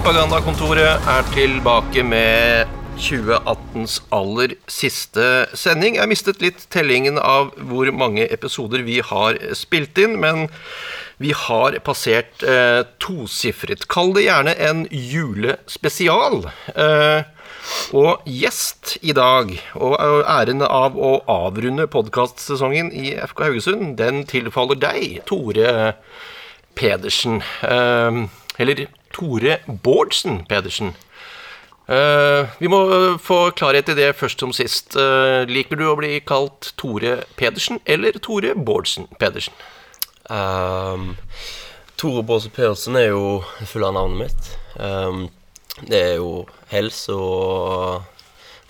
Propagandakontoret er tilbake med 2018s aller siste sending. Jeg mistet litt tellingen av hvor mange episoder vi har spilt inn, men vi har passert eh, tosifret. Kall det gjerne en julespesial. Eh, og gjest i dag, og æren av å avrunde podkastsesongen i FK Haugesund, den tilfaller deg, Tore Pedersen. Eh, eller Tore Bårdsen Pedersen. Uh, vi må få klarhet i det først som sist. Uh, liker du å bli kalt Tore Pedersen eller Tore Bårdsen Pedersen? Um, Tore Bårdsen Pedersen er jo det fulle navnet mitt. Um, det er jo helst og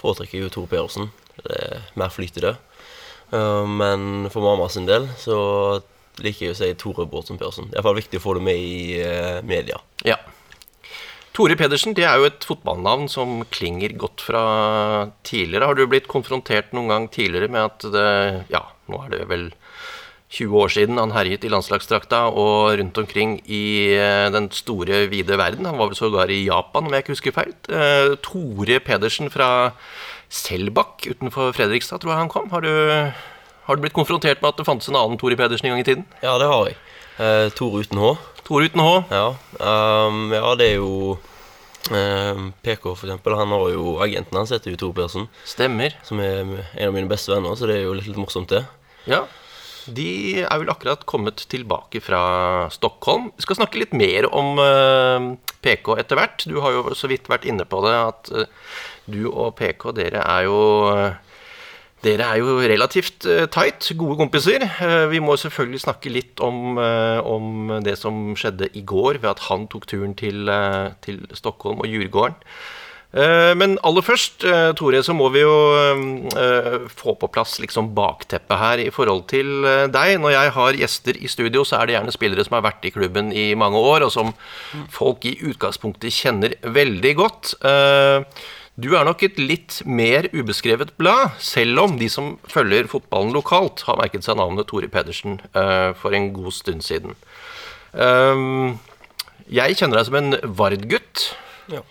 foretrekker jo Tore Pedersen. Det er mer flyt i det. Uh, men for mamma sin del så liker jeg å si Tore Bårdsen-Persen. Er iallfall viktig å få det med i media. Ja. Tore Pedersen det er jo et fotballnavn som klinger godt fra tidligere. Har du blitt konfrontert noen gang tidligere med at det Ja, nå er det vel 20 år siden han herjet i landslagsdrakta og rundt omkring i eh, den store, vide verden. Han var vel sågar i Japan, om jeg ikke husker feil. Eh, Tore Pedersen fra Selbakk utenfor Fredrikstad, tror jeg han kom. Har du, har du blitt konfrontert med at det fantes en annen Tore Pedersen en gang i tiden? Ja, det har jeg. Eh, Tor uten H. Tor uten H. Ja, um, ja det er jo um, PK, for eksempel. Han har jo agenten hans heter jo Tor Persen. Stemmer. Som er en av mine beste venner, så det er jo litt, litt morsomt, det. Ja. De er vel akkurat kommet tilbake fra Stockholm. Vi skal snakke litt mer om uh, PK etter hvert. Du har jo så vidt vært inne på det at uh, du og PK, dere er jo uh, dere er jo relativt uh, tight, gode kompiser. Uh, vi må selvfølgelig snakke litt om, uh, om, det som skjedde i går, ved at han tok turen til, til Stockholm og Djurgården. Men aller først, Tore, så må vi jo få på plass liksom bakteppet her i forhold til deg. Når jeg har gjester i studio, så er det gjerne spillere som har vært i klubben i mange år, og som folk i utgangspunktet kjenner veldig godt. Du er nok et litt mer ubeskrevet blad, selv om de som følger fotballen lokalt, har merket seg navnet Tore Pedersen uh, for en god stund siden. Um, jeg kjenner deg som en Vard-gutt. Ja.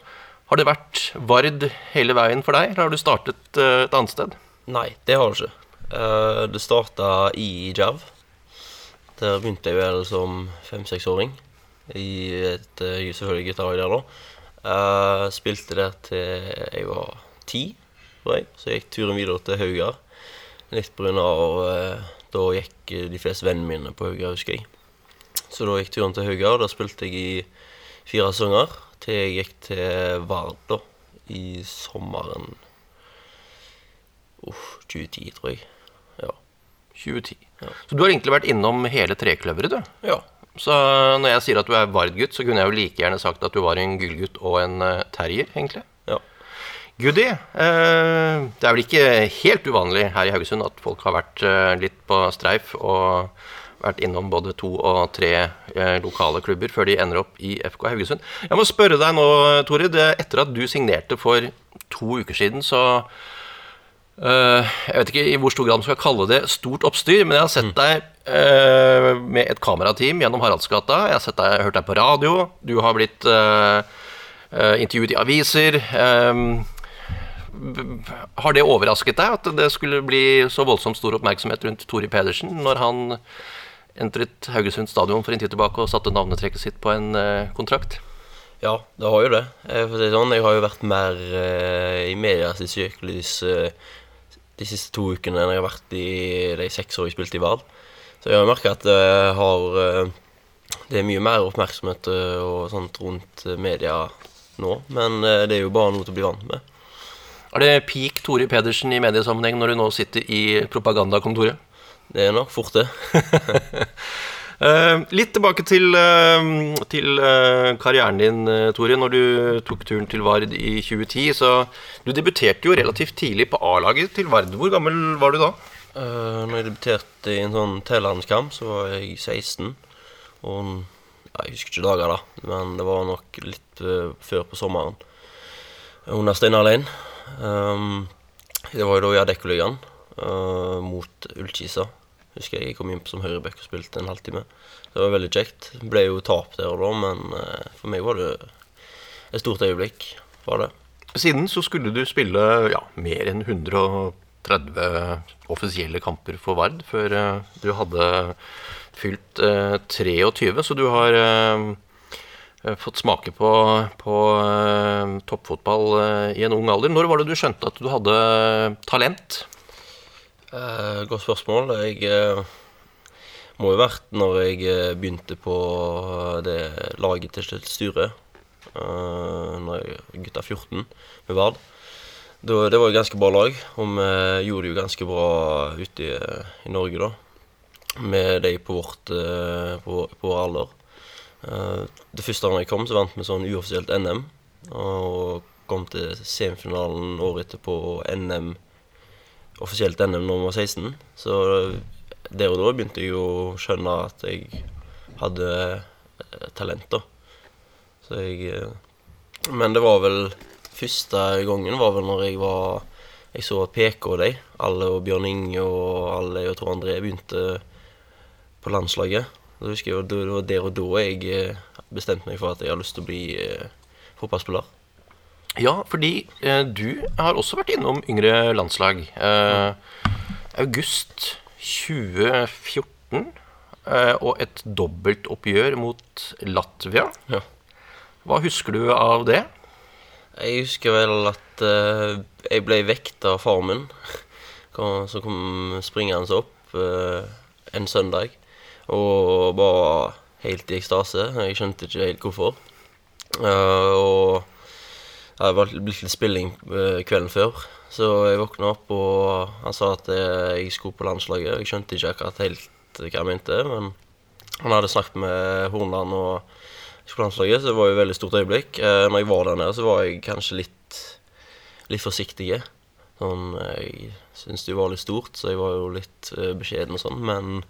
Har det vært Vard hele veien for deg, eller har du startet uh, et annet sted? Nei, det har det ikke. Uh, det starta i Djerv. Der begynte jeg vel som fem-seksåring. I et selvfølgelig gitarlag der, da. Uh, spilte der til jeg var ti, tror jeg. Så jeg gikk turen videre til Haugar. Litt av uh, Da gikk de fleste vennene mine på Haugar, husker jeg. Så da gikk turen til Haugar. Da spilte jeg i fire sesonger. Til jeg gikk til Vard da, i sommeren Uff, 2010, tror jeg. Ja. 2010. Ja. Så du har egentlig vært innom hele trekløveret, du? Ja. Så når jeg sier at du er Vard-gutt, så kunne jeg jo like gjerne sagt at du var en gullgutt og en uh, terrier, egentlig. Ja. Goody. Eh, det er vel ikke helt uvanlig her i Haugesund at folk har vært uh, litt på streif og vært innom både to og tre lokale klubber før de ender opp i FK Haugesund. Jeg må spørre deg nå, Tore. Det, etter at du signerte for to uker siden, så jeg vet ikke i hvor stor grad man skal kalle det stort oppstyr, men jeg har sett deg uh, med et kamerateam gjennom Haraldsgata. Jeg har deg, hørt deg på radio. Du har blitt uh, intervjuet i aviser. har det overrasket deg at det skulle bli så voldsomt stor oppmerksomhet rundt Tori Pedersen når han entret Haugesund stadion for en tid tilbake og satte navnetrekket sitt på en kontrakt? Ja, det har jo det sånn, jeg har jo vært mer i medias søkelys de siste to ukene enn jeg har vært i de seks årene jeg spilte i Vard. Så jeg har merka at det har eh, Det er mye mer oppmerksomhet eh, og sånt rundt media nå, men eh, det er jo bare noe til å bli vant med. Er det peak Tore Pedersen i mediesammenheng når du nå sitter i propagandakontoret? Det er nok fort, det. Uh, litt tilbake til, uh, til uh, karrieren din, Tore. Når du tok turen til Vard i 2010, så Du debuterte jo relativt tidlig på A-laget til Vard. Hvor gammel var du da? når jeg debuterte i en sånn T-landskamp, så var jeg 16. Og ja, Jeg husker ikke dager, da, men det var nok litt før på sommeren. Under Steinar Lein. Um, det var jo da i Adeccoligaen mot Ullkisa Husker jeg jeg kom inn som høyreback og spilte en halvtime. Det var veldig kjekt. Ble jo tap der og da, men uh, for meg var det et stort øyeblikk, var det. Siden så skulle du spille ja, mer enn 130 offisielle kamper for Vard før eh, du hadde fylt eh, 23, så du har eh, fått smake på, på eh, toppfotball eh, i en ung alder. Når var det du skjønte at du hadde talent? Eh, godt spørsmål. Jeg eh, må jo vært når jeg eh, begynte på det laget til styret. Uh, når jeg gutta 14 med Vard. Det var et ganske bra lag, og vi gjorde det jo ganske bra ute i, i Norge, da. Med de på, vårt, eh, på, på vår alder. Eh, det første året jeg kom, så vant vi sånn uoffisielt NM. Og kom til semifinalen året etterpå NM offisielt NM når jeg var 16. Så der og da begynte jeg å skjønne at jeg hadde eh, talent, da. Så jeg eh, Men det var vel første gangen var vel når jeg var Jeg så PK og de, alle og Bjørn Inge og alle og Tor André begynte på landslaget. Da husker jeg Det var der og da jeg eh, bestemte meg for at jeg hadde lyst til å bli fotballspiller. Ja, fordi eh, du har også vært innom yngre landslag. Eh, august 2014 eh, og et dobbeltoppgjør mot Latvia. Ja. Hva husker du av det? Jeg husker vel at eh, jeg ble vekt av far min. Så kom springende opp eh, en søndag og var helt i ekstase. Jeg skjønte ikke helt hvorfor. Eh, og det hadde valgt litt spilling eh, kvelden før, så jeg våkna opp, og han sa at eh, jeg skulle på landslaget. Jeg skjønte ikke akkurat helt hva han mente, men han hadde snakket med Hornland og på landslaget, så det var jo et veldig stort øyeblikk. Eh, når jeg var der nede, så var jeg kanskje litt, litt forsiktig. Sånn, jeg syntes det var litt stort, så jeg var jo litt eh, beskjeden og sånn. Men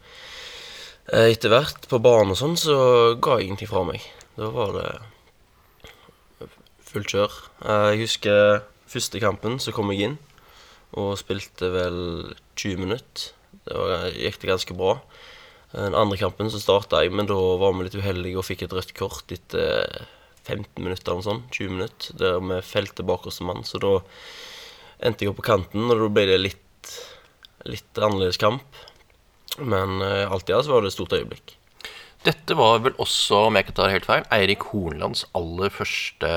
eh, etter hvert, på banen og sånn, så ga jeg ingenting fra meg. Da var det fullt kjør. Eh, jeg husker første kampen, så kom jeg inn og spilte vel 20 minutter. Det var, gikk det ganske bra. Den andre kampen så starta jeg, men da var vi litt uheldige og fikk et rødt kort etter 15 minutter eller sånt. 20 minutter. Der vi felte bakerste mann. Så da endte jeg opp på kanten, og da ble det litt, litt annerledes kamp. Men eh, alt i alt var det et stort øyeblikk. Dette var vel også, om jeg ikke tar helt feil, Eirik Hornlands aller første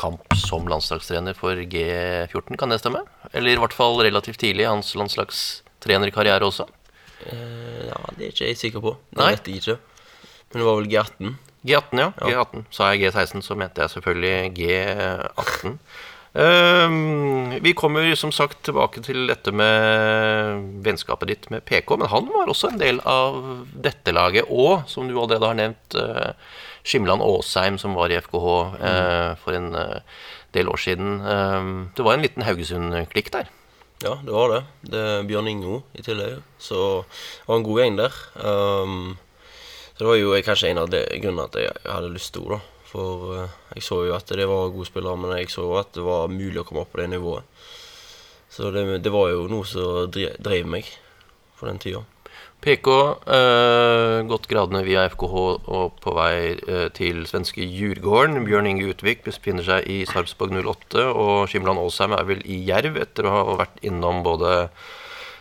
kamp som landslagstrener for G14, kan det stemme? Eller i hvert fall relativt tidlig i hans landslagstrenerkarriere også. Uh, ja, det er ikke jeg sikker på. Det Nei. vet jeg ikke. Men det var vel G18. G18, ja. Ja. G18. Sa jeg G16, så mente jeg selvfølgelig G18. Ehm, vi kommer som sagt tilbake til dette med vennskapet ditt med PK, men han var også en del av dette laget. Og, som du allerede har nevnt, uh, Skimland Aasheim, som var i FKH eh, for en eh, del år siden. Ehm, det var en liten Haugesund-klikk der. Ja, det var det. Det er Bjørn Ingo i tillegg. Så det var en god gjeng der. Um, så det var jo kanskje en av grunnene at jeg, hadde lyst til å, da. For eh, jeg så jo at det var gode spillere, men jeg så at det var mulig å komme opp på det nivået. Så det, det var jo noe som drev meg for den tida. PK eh, gått gradene via FKH og på vei eh, til svenske Djurgården. Bjørn Inge Utvik befinner seg i Sarpsborg 08, og Skimland Aasheim er vel i Jerv etter å ha vært innom både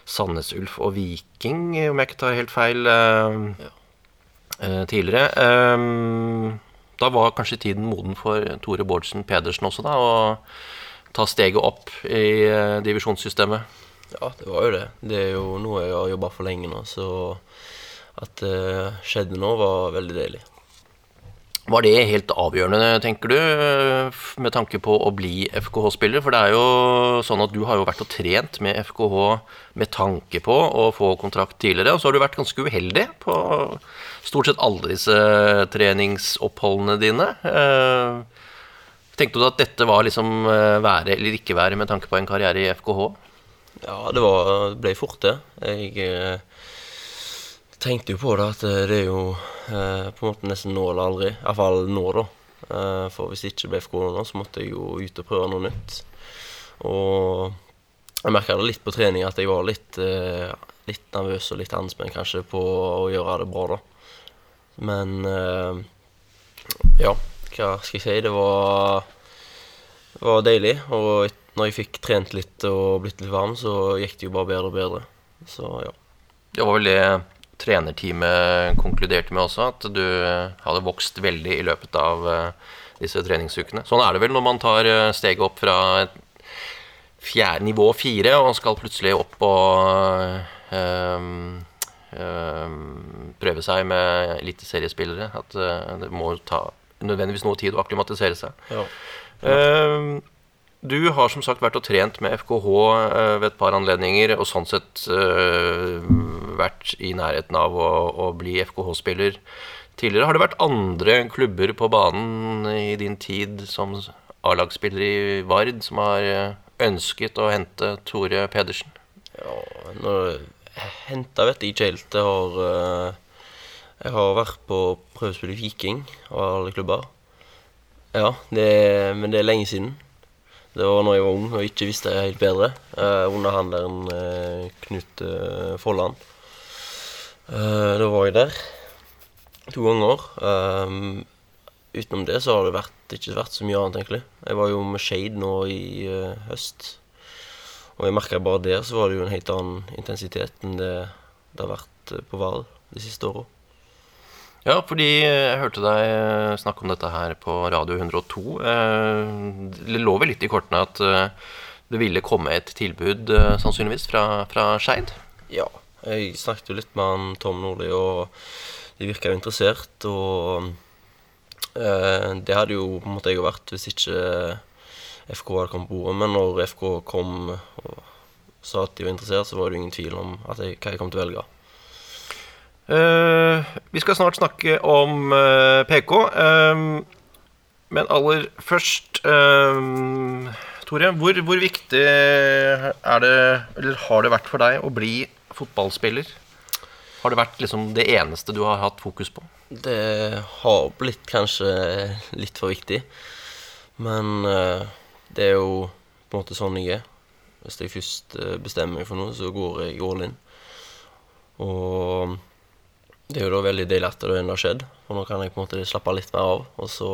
Sandnes Ulf og Viking, om jeg ikke tar helt feil, eh, eh, tidligere. Eh, da var kanskje tiden moden for Tore Bårdsen Pedersen også, da, å ta steget opp i eh, divisjonssystemet. Ja, det var jo det. Det er jo noe jeg har jobba for lenge nå, så at det skjedde nå, var veldig deilig. Var det helt avgjørende, tenker du, med tanke på å bli FKH-spiller? For det er jo sånn at du har jo vært og trent med FKH med tanke på å få kontrakt tidligere, og så har du vært ganske uheldig på stort sett alle disse treningsoppholdene dine. Eh, Tenkte du at dette var liksom eh, være eller ikke være med tanke på en karriere i FKH? Ja, det, var, ble fort det. Jeg eh, tenkte jo på det at det er jo på en måte nesten nå eller aldri. Iallfall nå, da. For hvis det ikke ble FK nå, så måtte jeg jo ut og prøve noe nytt. Og jeg merka det litt på trening at jeg var litt, litt nervøs og litt anspent kanskje på å gjøre det bra, da. Men eh, ja. hva skal jeg si, det var, var deilig. Og når jeg fikk trent litt og blitt litt varm, så gikk det jo bare bedre og bedre. Så ja. Det var vel det trenerteamet konkluderte med også, at du hadde vokst veldig i løpet av eh, disse treningsukene. Sånn er det vel når man tar eh, steget opp fra fjerde, nivå fire og skal plutselig opp og ehm, prøve seg med eliteseriespillere. At eh, det må ta nødvendigvis noe tid å akklimatisere seg. ja. Ehm, du har som sagt vært og trent med FKH eh, ved et par anledninger, og sånn sett eh, vært i nærheten av å, å bli FKH-spiller tidligere. Har det vært andre klubber på banen i din tid som A-lagsspiller i Vard som har ønsket å hente Tore Pedersen? Ja, når Henta vet jeg ikke helt. Jeg har, eh, jeg har vært på prøvespill i Viking av alle klubber. Ja, det, men det er lenge siden. Det var når jeg var ung og ikke visste helt bedre. Eh, under handleren eh, Knut eh, Folland. Eh, da var jeg der to ganger. Eh, utenom det så har det vært, ikke vært så mye annet, egentlig. Jeg var jo med Shade nå i eh, høst. Og jeg merka bare der så var det jo en helt annen intensitet enn det det har vært eh, på Val de siste åra. Ja, fordi jeg hørte deg eh, snakke om dette her på Radio 102. Eh, Det lå vel litt i kortene at det ville komme et tilbud, sannsynligvis, fra, fra Skeid? Ja. Jeg snakket jo litt med han Tom Nordli, og de virka jo interessert. Og eh, det hadde jo på en måte jeg vært hvis ikke FK hadde kommet på bordet. Men når FK kom og sa at de var interessert, så var det ingen tvil om at jeg, hva jeg kom til å velge. Uh, vi skal snart snakke om uh, PK. eh, men aller først eh, Tore, hvor, hvor viktig er det, eller har det vært for deg å bli fotballspiller? Har det vært liksom det eneste du har hatt fokus på? Det har blitt kanskje litt for viktig. Men eh, det er jo på en måte sånn jeg er. Hvis jeg først eh, bestemmer meg for noe, så går jeg all in. Og det er jo da veldig deilig at det ennå har skjedd, for nå kan jeg på en måte slappe litt mer av. Og så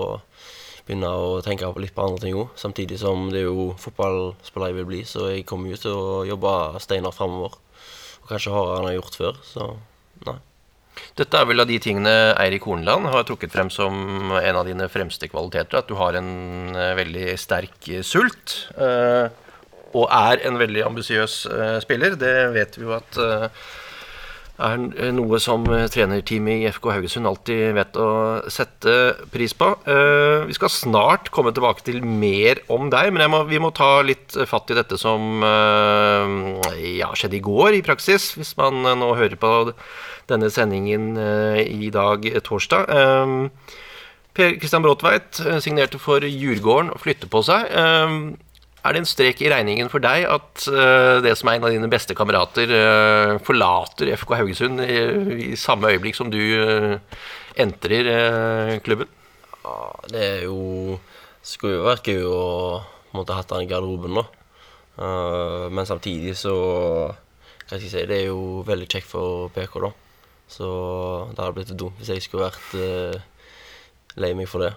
begynne å tenke på litt på andre ting òg. Samtidig som det er jo fotballspiller jeg vil bli, så jeg kommer jo til å jobbe steinhardt framover. Og kanskje hardere enn jeg har gjort før, så nei. Dette er vel av de tingene Eirik Horneland har trukket frem som en av dine fremste kvaliteter. At du har en eh, veldig sterk eh, sult. eh, og er en veldig ambisiøs spiller. Det vet vi jo at er noe som eh, trenerteamet i FK Haugesund alltid vet å sette pris på. Eh, vi skal snart komme tilbake til mer om deg, men må, vi må ta litt fatt i dette som eh, ja, skjedde i går, i praksis. Hvis man eh, nå hører på denne sendingen eh, i dag, eh, torsdag. Eh, Per Kristian Bråtveit eh, signerte for Djurgården og flytter på seg. Er det en strek i regningen for deg at uh, det som er en av dine beste kamerater, uh, forlater FK Haugesund i, i samme øyeblikk som du uh, entrer klubben? Ja, det er jo Skulle jo vært gøy å måtte hatt han i garderoben, da. Men samtidig så Hva skal jeg si Det er jo veldig kjekt for PK, da. Så det hadde blitt dumt hvis jeg skulle vært lei meg for det.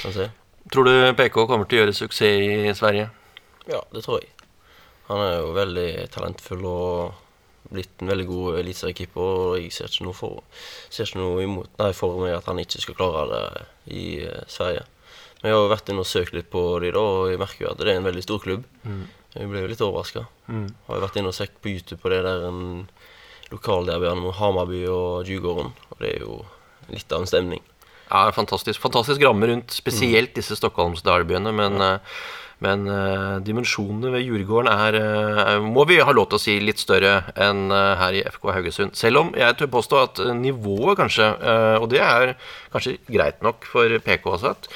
Kan jeg si. Tror du PK kommer til å gjøre suksess i Sverige? Ja, det tror jeg. Han er jo veldig talentfull og blitt en veldig god eliteseriekeeper. Og jeg ser ikke noe for, ser ikke noe imot, nei, for meg at han ikke skal klare det i uh, Sverige. Men jeg har jo vært inne og søkt litt på de da, og jeg merker jo at det er en veldig stor klubb. Jeg ble jo litt overraska. Har jo vært inne og sett på YouTube på det der en lokalderbyene mot Hamarby og Djugården. Og det er jo litt av en stemning. Ja, fantastisk, fantastisk ramme rundt spesielt disse Stockholmsderbyene, men, eh, men uh, dimensjonene ved Djurgården er, eh, må vi ha lov til å si, litt større enn eh, her i FK Haugesund. Selv om jeg tør påstå at nivået kanskje, og det er kanskje greit nok for PK også, at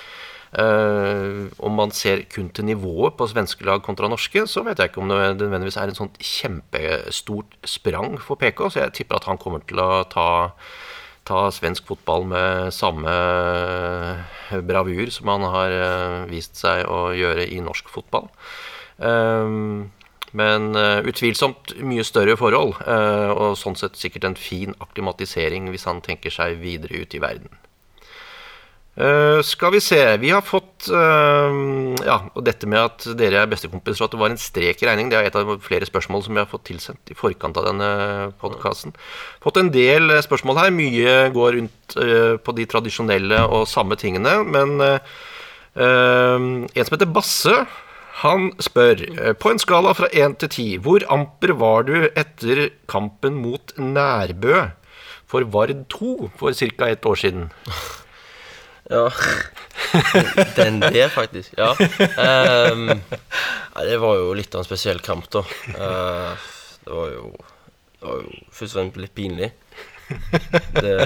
Uh, om man ser kun til nivået på svenske lag kontra norske, så vet jeg ikke om det nødvendigvis er en sånn kjempestort sprang for PK, så jeg tipper at han kommer til å ta ta svensk fotball med samme bravur som han har eh, vist seg å gjøre i norsk fotball. Ehm, Men eh, utvilsomt mye større forhold, eh, og sånn sett sikkert en fin akklimatisering hvis han tenker seg videre ut i verden. Eh, skal vi se Vi har fått uh, Ja, og dette med at dere er bestekompiser, og at det var en strek i regning, det er et av flere spørsmål som vi har fått tilsendt i forkant av denne podkasten. Fått en del eh, spørsmål her. Mye går rundt uh, på de tradisjonelle og samme tingene. Men en som heter Basse, han spør På en skala fra 1 til 10, hvor amper var du etter kampen mot Nærbø for Vard 2 for ca. ett år siden? Ja. Den der, faktisk. Ja. Um. Det var jo litt av en spesiell kamp, da. Uh, det var jo Det var jo først og fremst litt pinlig. Det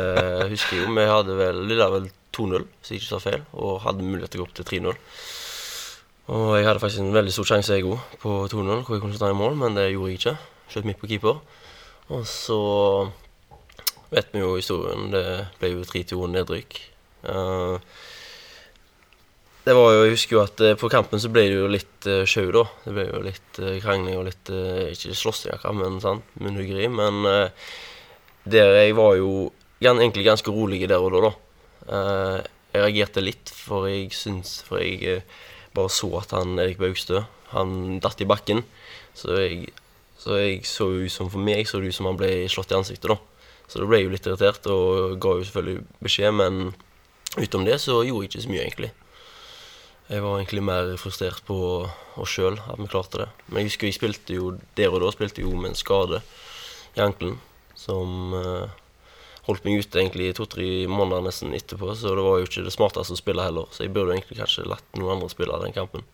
husker jeg jo. Vi hadde vel vel 2-0, hvis jeg ikke tar feil, og hadde mulighet til å gå opp til 3-0. Og jeg hadde faktisk en veldig stor sjanse, jeg òg, på 2-0, hvor jeg kunne ta i mål, men det gjorde jeg ikke. Skjøt midt på keeper. Og så vet vi jo historien. Det ble jo 3-2 nedrykk. Uh, det var jo, Jeg husker jo at uh, på kampen så ble det jo litt uh, sjau, da. Det ble jo litt krangling og litt Ikke slåssing, men sånn, munnhuggeri. Men der jeg var jo egentlig ganske rolig der og da, da. jeg reagerte litt, for jeg syns For jeg bare så at han Erik Baugstø Han datt i bakken. Så jeg så jeg så ut som For meg så det ut som han ble slått i ansiktet, da. Så da ble jeg jo litt irritert og ga jo selvfølgelig beskjed, men utenom det så gjorde jeg ikke så mye, egentlig. Jeg var egentlig mer frustrert på oss sjøl, at vi klarte det. Men jeg husker jeg spilte jo der og da spilte jo med en skade i ankelen som uh, holdt meg ute egentlig i to-tre måneder nesten etterpå, så det var jo ikke det smarteste å spille heller. Så jeg burde egentlig kanskje latt noen andre spille den kampen.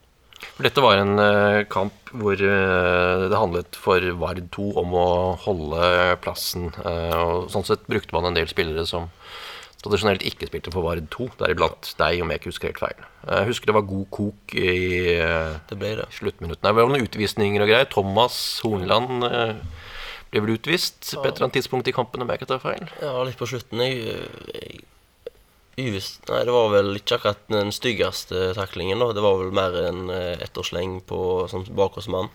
For dette var en uh, kamp hvor uh, det handlet for Vard 2 om å holde plassen. Og Sånn sett brukte man en del spillere som tradisjonelt ikke spilte for Vard 2, deriblant deg, om jeg ikke husker helt feil. Jeg husker det var god kok i det ble det. sluttminuttene. Det var noen utvisninger og greier. Thomas Hornland ble vel utvist ja. på et eller annet tidspunkt i kampen, om jeg ikke tar feil? Ja, litt på slutten. Jeg, jeg Uvisst Nei, det var vel ikke akkurat den styggeste taklingen. da Det var vel mer en eh, ettersleng på som bakhåndsmann.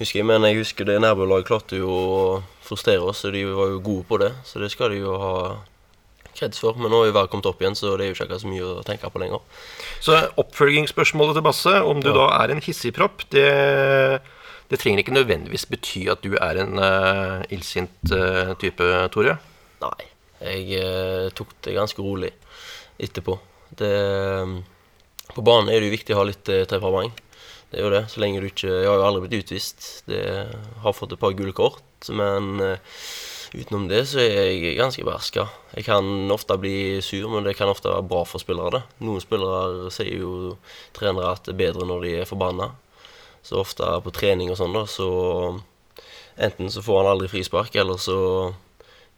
Husker jeg, Men jeg husker det Nærbø-laget klarte jo å frustrere oss, og de var jo gode på det. Så det skal de jo ha kreds for. Men nå har vi bare kommet opp igjen, så det er jo ikke så mye å tenke på lenger. Så oppfølgingsspørsmålet til Basse, om du ja. da er en hissigpropp, det, det trenger ikke nødvendigvis bety at du er en uh, illsint uh, type, Tore? Nei. Jeg uh, tok det ganske rolig etterpå. Det, på banen er det jo viktig å ha litt uh, temperament. Det er jo det. Så lenge du ikke Jeg har jo aldri blitt utvist. Det har fått et par gule kort, men uh, utenom det så er jeg ganske beherska. Jeg kan ofte bli sur, men det kan ofte være bra for spillere. det. Noen spillere sier jo trenere at det er bedre når de er forbanna. Så ofte på trening og sånn, da, så enten så får han aldri frispark, eller så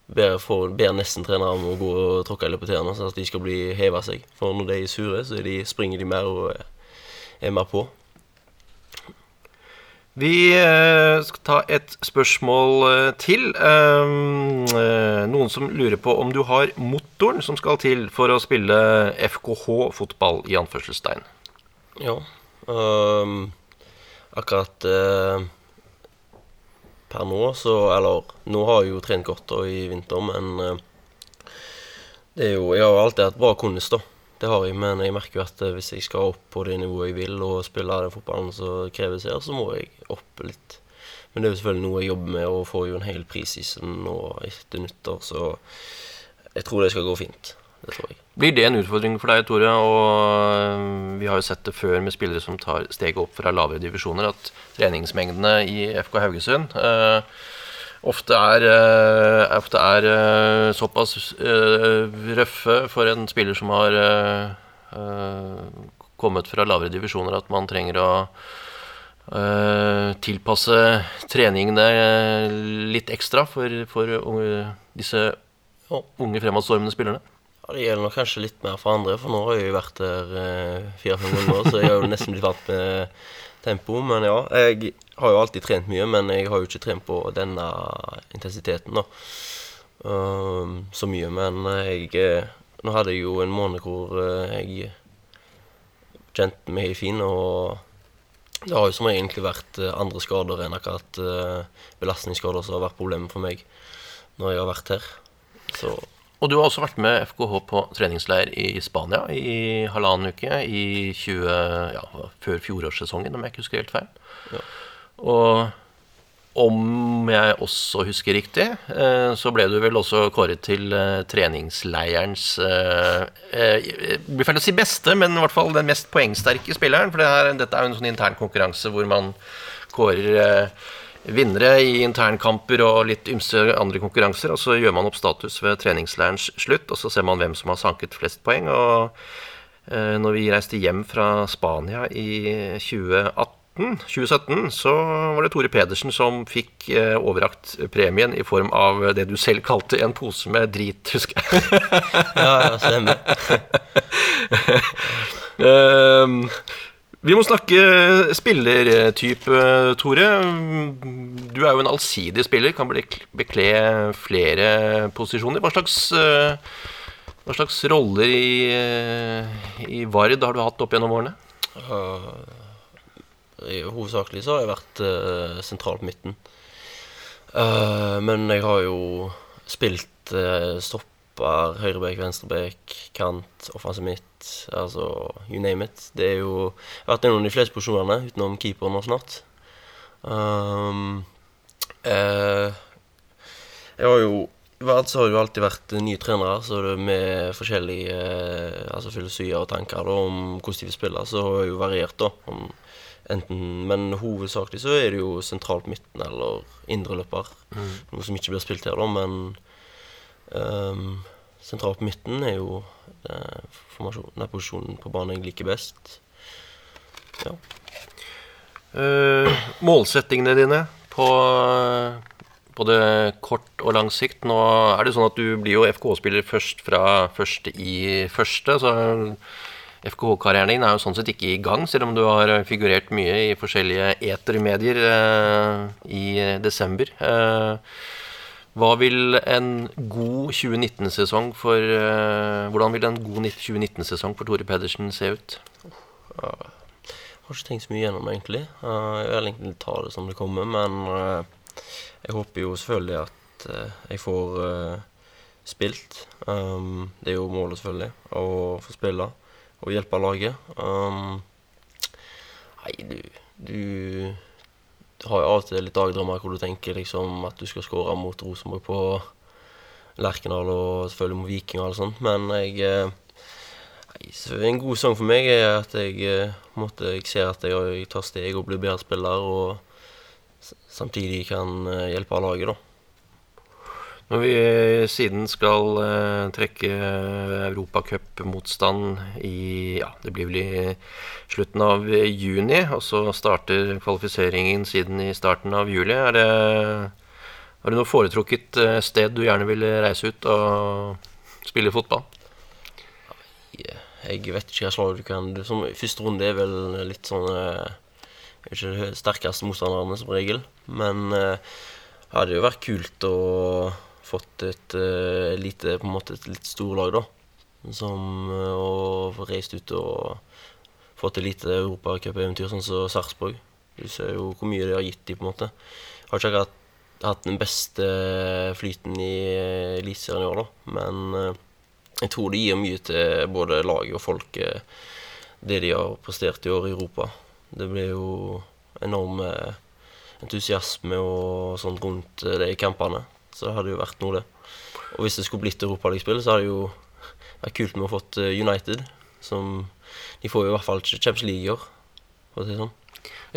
ber, får, ber nesten trenere om å gå og tråkke litt på tærne, sånn at de skal bli heva seg. For når de er sure, så er de, springer de mer og er mer på. Vi eh, skal ta et spørsmål eh, til. Um, noen som lurer på om du har motoren som skal til for å spille FKH-fotball, i anførselstegn. Ja. Um, akkurat uh, per nå, så Eller nå har jeg jo trent godt i vinter, men uh, det er jo Jeg har jo alltid hatt bra kondis, da. Det har jeg, men jeg merker jo at uh, hvis jeg skal opp på det nivået jeg vil, og spille den fotballen som kreves her, så må jeg opp litt. Men det er jo selvfølgelig noe jeg jobber med, og får jo en hel prisseason nå etter nyttår, så jeg tror det skal gå fint. Det tror jeg. Blir det en utfordring for deg, Tore? Og eh, vi har jo sett det før med spillere som tar steget opp fra lavere divisjoner, at treningsmengdene i FK Haugesund eh, ofte er, eh, ofte er eh, såpass eh, røffe for en spiller som har kommet fra lavere divisjoner, at man trenger å tilpasse treningene litt ekstra for, for unge, disse unge fremadstormende spillerne. Ja, Det gjelder nok kanskje litt mer for andre, for nå har jeg jo vært der fire-fem ganger, så jeg har jo nesten blitt vant med tempo. Men ja, jeg har jo alltid trent mye, men jeg har jo ikke trent på denne intensiteten da. Um, så mye. Men jeg eh, Nå hadde jeg jo en måned hvor uh, jeg kjente meg fin, og det har jo som egentlig vært andre skader enn akkurat belastningsskader som har vært problemet for meg når jeg har vært her. Så Og du har også vært med FKH på treningsleir i Spania i halvannen uke i 20, ja, før fjorårssesongen, om jeg ikke husker helt feil. Ja. Og om jeg også husker riktig, eh, så ble du vel også kåret til eh, treningsleirens Det blir feil å si beste, men i hvert fall den mest poengsterke spilleren. For det her, dette er jo en sånn intern konkurranse hvor man kårer eh, vinnere i internkamper og litt ymse andre konkurranser. Og så gjør man opp status ved treningsleirens slutt, og så ser man hvem som har sanket flest poeng. Og eh, når vi reiste hjem fra Spania i 2018 2017 så var det Tore Pedersen som fikk eh, overrakt premien i form av det du selv kalte en pose med drit, husker jeg. Ja, ja, stemmer. Ehm, vi må snakke spillertype, Tore. Du er jo en allsidig spiller, kan bekle flere posisjoner. Hva slags, eh, hva slags roller i, eh, i Vard har du hatt opp gjennom årene? I- Hovedsakelig så har jeg vært uh, sentral på midten. Uh, men jeg har jo spilt uh, stopper, høyrebekk, venstrebekk, kant, offensiv midt, altså you name it. Det er jo Jeg har vært innom de fleste posisjonene, utenom keeper nå snart. Um, eh, jeg har jo Vard så har det jo alltid vært nye trenere så det med forskjellige eh, altså filosofier og tanker da, om hvordan de vil spille. Så har det jo variert, da. Om enten, men hovedsakelig så er det jo sentralt midten eller indreløper. Noe som ikke blir spilt her, da, men ehm, sentralt på midten er jo eh, den posisjonen på banen jeg liker best. Ja. Uh, målsettingene dine på både kort og lang sikt. Nå er det sånn at du blir jo FKH-spiller først fra første i første. Så FKH-karrieren din er jo sånn sett ikke i gang, selv om du har figurert mye i forskjellige etermedier eh, i desember. Eh, hva vil en god 2019-sesong for uh, Hvordan vil en god 2019-sesong for Tore Pedersen se ut? Jeg Har ikke tenkt så mye gjennom, egentlig. Eh, jeg vil egentlig ta det som det kommer, men eh, jeg håper jo selvfølgelig at jeg får spilt. Det er jo målet, selvfølgelig, å få spille og hjelpe laget. Nei, du du har jo av og til litt dagdrømmer hvor du tenker liksom at du skal skåre mot Rosenborg på Lerkendal og selvfølgelig mot Viking og alt sånt, men jeg eh, En god sang for meg er at jeg, eh, måte, jeg ser at jeg tar steg og blir bedre spiller, og samtidig kan eh, hjelpe laget, da. Når vi siden skal uh, trekke europacupmotstand i Ja, det blir vel i slutten av juni, og så starter kvalifiseringen siden i starten av juli. Er det, har du noe foretrukket eh, sted du gjerne vil reise ut og spille fotball? Jeg vet ikke hva slag du kan som, Første runde er vel litt sånn eh, Ikke sterkeste motstanderne, som regel. Men ja, det hadde jo vært kult å fått et uh, lite På en måte et litt storlag, da. Som uh, reist ut og fått et lite europacupeventyr, sånn som Sarpsborg. Du ser jo hvor mye det har gitt de på en måte. Har ikke akkurat hatt den beste flyten i eh, Eliteserien i år, da. Men jeg tror det gir mye til både laget og folket, det de har prestert i år i Europa. Det blir jo enorm entusiasme og sånt rundt de kampene. Så det hadde jo vært noe, det. Og hvis det skulle blitt europaligaspill, så hadde det jo vært kult med å fått eh, United. Som De får jo i hvert fall ikke Champions League i år, for å si det sånn.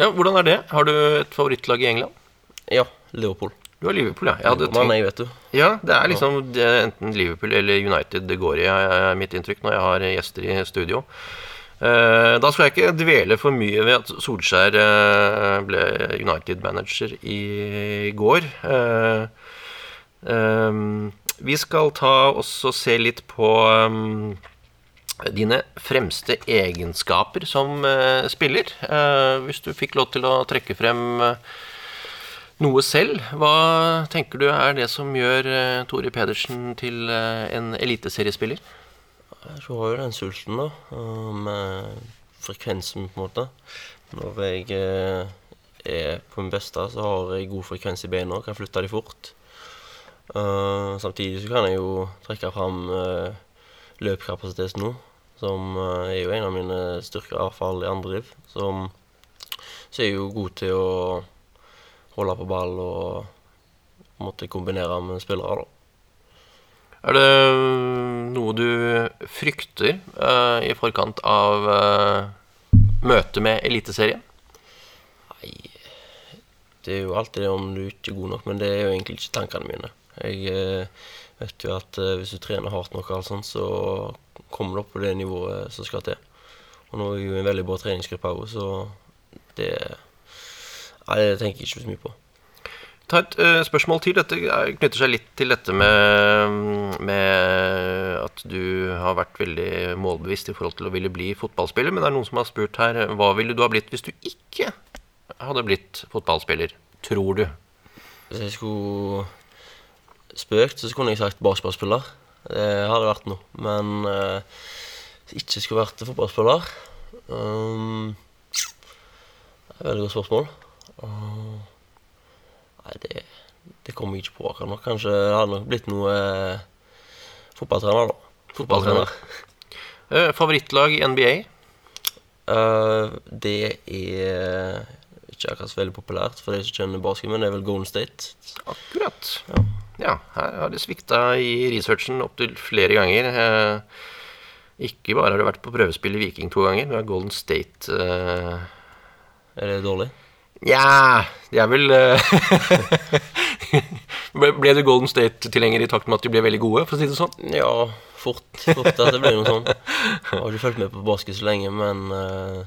Ja, Hvordan er det? Har du et favorittlag i England? Ja, Liverpool. Du har Liverpool, ja. Jeg hadde Liverpool, nei, vet du. ja det er liksom det er enten Liverpool eller United det går i, er mitt inntrykk når jeg har gjester i studio. Eh, da skal jeg ikke dvele for mye ved at Solskjær eh, ble United-manager i går. Eh, ehm, vi skal ta også se litt på ehm, dine fremste egenskaper som eh, spiller. Eh, hvis du fikk lov til å trekke frem eh, noe selv, hva tenker du er det som gjør Tore Pedersen til en eliteseriespiller? Jeg har jo den sulten, da. Med frekvensen, på en måte. Når jeg er på min beste, så har jeg god frekvens i beina og kan flytte de fort. Eh, samtidig så kan jeg jo trekke fram uh, løpkapasitet nå, som uh, er jo en av mine styrker, i hvert fall i andre liv. Som så er jeg jo god til å holde på ball og måte kombinere med spillere, da. Er det noe du frykter uh, i forkant av uh, møtet med Eliteserien? Nei Det er jo alltid det om du ikke er god nok, men det er jo egentlig ikke tankene mine. Jeg eh, vet jo at eh, hvis du trener hardt nok, og alt sånt, så kommer du opp på det nivået som skal til. Og nå er jeg jo en veldig bra treningsgruppe òg, så det Nei, det tenker jeg ikke så mye på ta et uh, spørsmål til. Dette knytter seg litt til dette med, med, at du har vært veldig målbevisst i forhold til å ville bli fotballspiller. Men det er noen som har spurt her hva ville du ha blitt hvis du ikke hadde blitt fotballspiller? Tror du? Hvis jeg skulle spøkt, så kunne jeg sagt basketballspiller. Det hadde vært noe. Men uh, ikke skulle vært fotballspiller um, Det er et veldig godt spørsmål. Uh, Nei, det, det kommer jeg ikke på akkurat nå. Kanskje det hadde nok blitt noe eh, fotballtrener, da. Fotballtrener. Uh, favorittlag i NBA? Uh, det er ikke akkurat så veldig populært for de som kjenner basket, men det er vel Golden State. Akkurat. Ja, ja her har det svikta i researchen opptil flere ganger. Eh, ikke bare har du vært på prøvespill i Viking to ganger, du er Golden State. uh... er det dårlig? Nja, det er vel eh, Ble du Golden State-tilhenger i takt med at de ble veldig gode, for å si det sånn? Ja, fort. fort at det ble noe sånn. Jeg har ikke fulgt med på basket så lenge, men uh,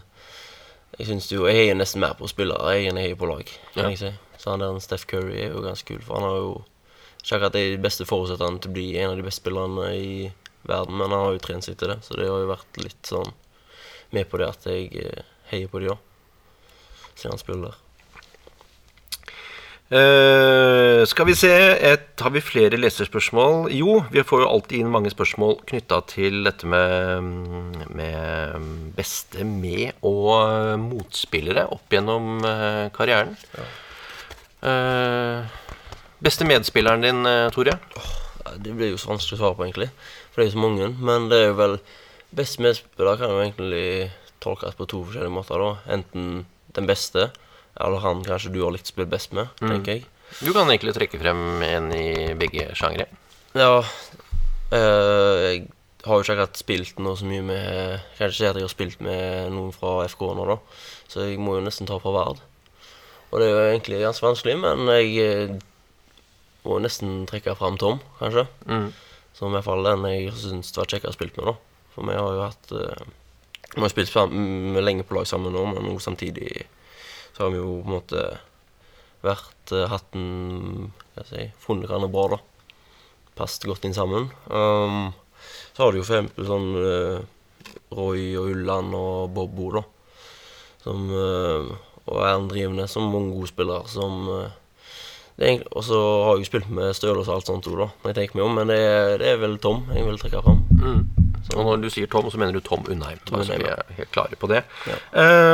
jeg syns jo Jeg heier nesten mer på spillere enn jeg heier på lag. kan ja. jeg si. Så han der Steff Curry er jo ganske kul, for han har jo ikke akkurat de beste forutsetningene til å bli en av de beste spillerne i verden, men han har jo trent seg til det, så det har jo vært litt sånn med på det at jeg eh, heier på de òg, siden han spiller. Uh, skal vi se et, Har vi flere leserspørsmål? Jo, vi får jo alltid inn mange spørsmål knytta til dette med, med, beste med- og motspillere opp gjennom karrieren. Ja. Uh, beste medspilleren din, Tore? Oh, det blir jo så vanskelig å svare på, egentlig. For det er jo så mange. Men det er jo vel Beste medspiller kan jo egentlig tolkes på to forskjellige måter. da Enten den beste eller han kanskje du har likt å spille best med, mm. tenker jeg. Du kan egentlig trekke frem en i begge sjangre. Ja. Øh, jeg har jo ikke akkurat spilt noe så mye med Kanskje ikke at jeg har spilt med noen fra FK nå, da. Så jeg må jo nesten ta på Vard. Og det er jo egentlig ganske vanskelig, men jeg eh, må nesten trekke fram Tom, kanskje. Mm. Som i hvert fall den jeg syns var kjekkere å spille med, da. For vi har jo hatt uh, Vi har spilt sammen, lenge på lag sammen nå, men samtidig så har vi jo på en måte vært uh, hatt en Hva skal jeg si Funnet hverandre bra, da. Passet godt inn sammen. Um, så har du jo for eksempel sånn uh, Roy og Ulland og Bobbo, da. Som Og er Drivende, som mange gode spillere som og så har jeg jo spilt med støl og alt sånt òg, når jeg tenker meg om. Men det er, det er vel Tom jeg vil trekke fram. Mm. Og når du sier Tom, så mener du Tom Undheim. Tom altså, vi er helt klare på det. Ja.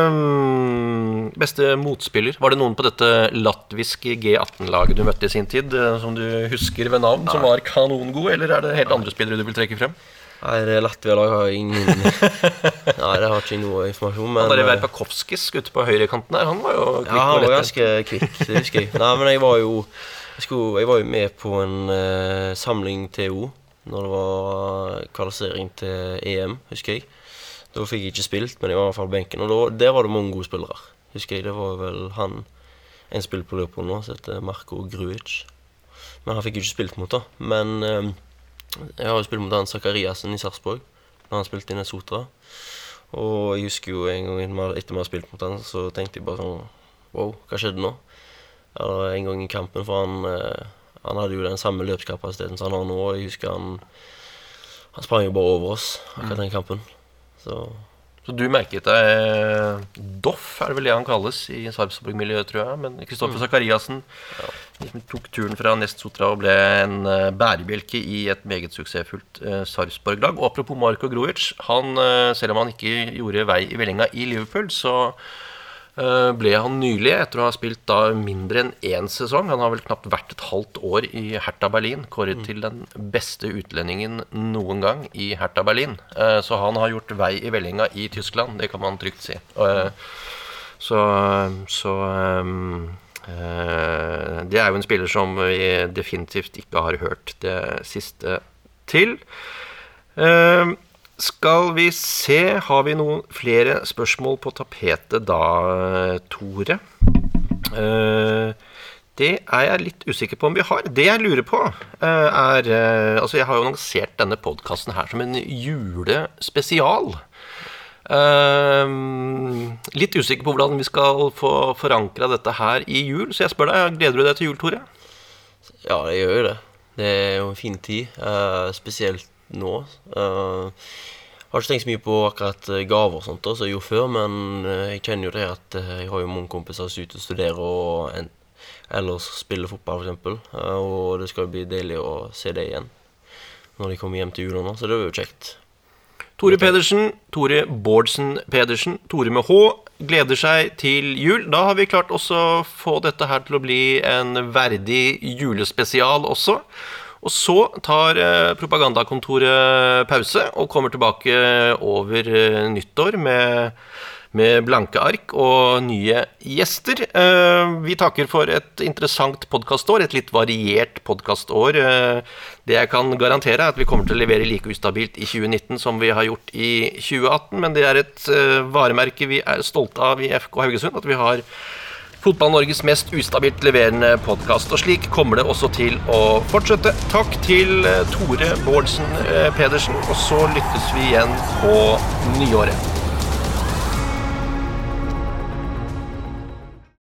Um, beste motspiller? Var det noen på dette latviske G18-laget du møtte i sin tid, eh, som du husker ved navn, som var kanongod, eller er det helt andre spillere du vil trekke frem? Nei, det Latvia-lag har jeg ingen Nei, det har ikke noe informasjon. Men Han Verpakovskis ute på høyrekanten der, han var jo kvikk Ja, han var ganske kvikk, det husker jeg. Nei, men jeg var jo jeg, skulle, jeg var jo med på en uh, samling TO når det var kvalifisering til EM, husker jeg. Da fikk jeg ikke spilt, men jeg var i hvert fall benken. Og da, der var det mange gode spillere, husker jeg. Det var vel han en spiller på Liverpool nå som heter Marko Gruic. Men han fikk jo ikke spilt mot, da. Men eh, jeg har jo spilt mot han Sakariassen i Sarpsborg når han spilte i Nesotra. Og jeg husker jo en gang etter vi har spilt mot han, så tenkte jeg bare sånn Wow, hva skjedde nå? Eller en gang i kampen, for han eh, han hadde jo den samme løpskapasiteten som han har nå. Jeg husker han Han sprang jo bare over oss akkurat den kampen. Så så du merket deg Doff, er det vel det han kalles i Sarpsborg-miljøet, tror jeg. Men Kristoffer mm. Sakariassen ja. liksom tok turen fra Nest Sotra og ble en uh, bærebjelke i et meget suksessfullt uh, Sarpsborg-lag. Og apropos Marko Grujic, han, selv om han ikke gjorde vei i vellinga i Liverpool, så eh, ble han nylig, etter å ha spilt da mindre enn én sesong Han har vel knapt vært et halvt år i Hertha Berlin. Kåret til den beste utlendingen noen gang i Hertha Berlin. Eh, Så han har gjort vei i vellinga i Tyskland, det kan man trygt si. Eh, Så, så eh, Det er jo en spiller som vi definitivt ikke har hørt det siste til. Eh, skal vi se Har vi noen flere spørsmål på tapetet da, Tore? Eh, det er jeg litt usikker på om vi har. Det jeg lurer på, eh, er eh, Altså, jeg har jo annonsert denne podkasten her som en julespesial. Uh, litt usikker på hvordan vi skal få forankra dette her i jul, så jeg spør deg, gleder du deg til jul, Tore? Ja, jeg gjør jo det. Det er jo en fin tid, Uh, spesielt nå. Uh, har ikke tenkt så mye på akkurat eh, gaver og sånt da, som jeg gjorde før, men eh, jeg kjenner jo det at jeg har jo mange kompiser som er ute og studerer og en, ellers spiller fotball, eksempel. Eh, og det skal jo bli deilig å se det igjen når de kommer hjem til jula nå, så det blir jo kjekt. Tore Pedersen, Tore Bårdsen Pedersen, Tore med H, gleder seg til jul. Da har vi klart også å få dette her til å bli en verdig julespesial også. Og så tar eh, propagandakontoret pause og kommer tilbake over eh, nyttår med, med blanke ark og nye gjester. Eh, vi takker for et interessant podkastår, et litt variert podkastår. Det jeg kan garantere, er at vi kommer til å levere like ustabilt i 2019 som vi har gjort i 2018, men det er et varemerke vi er stolte av i FK Haugesund, at vi har Fotball-Norges mest ustabilt leverende podkast. Og slik kommer det også til å fortsette. Takk til eh, Tore Bårdsen eh, Pedersen, og så lyttes vi igjen på nyåret.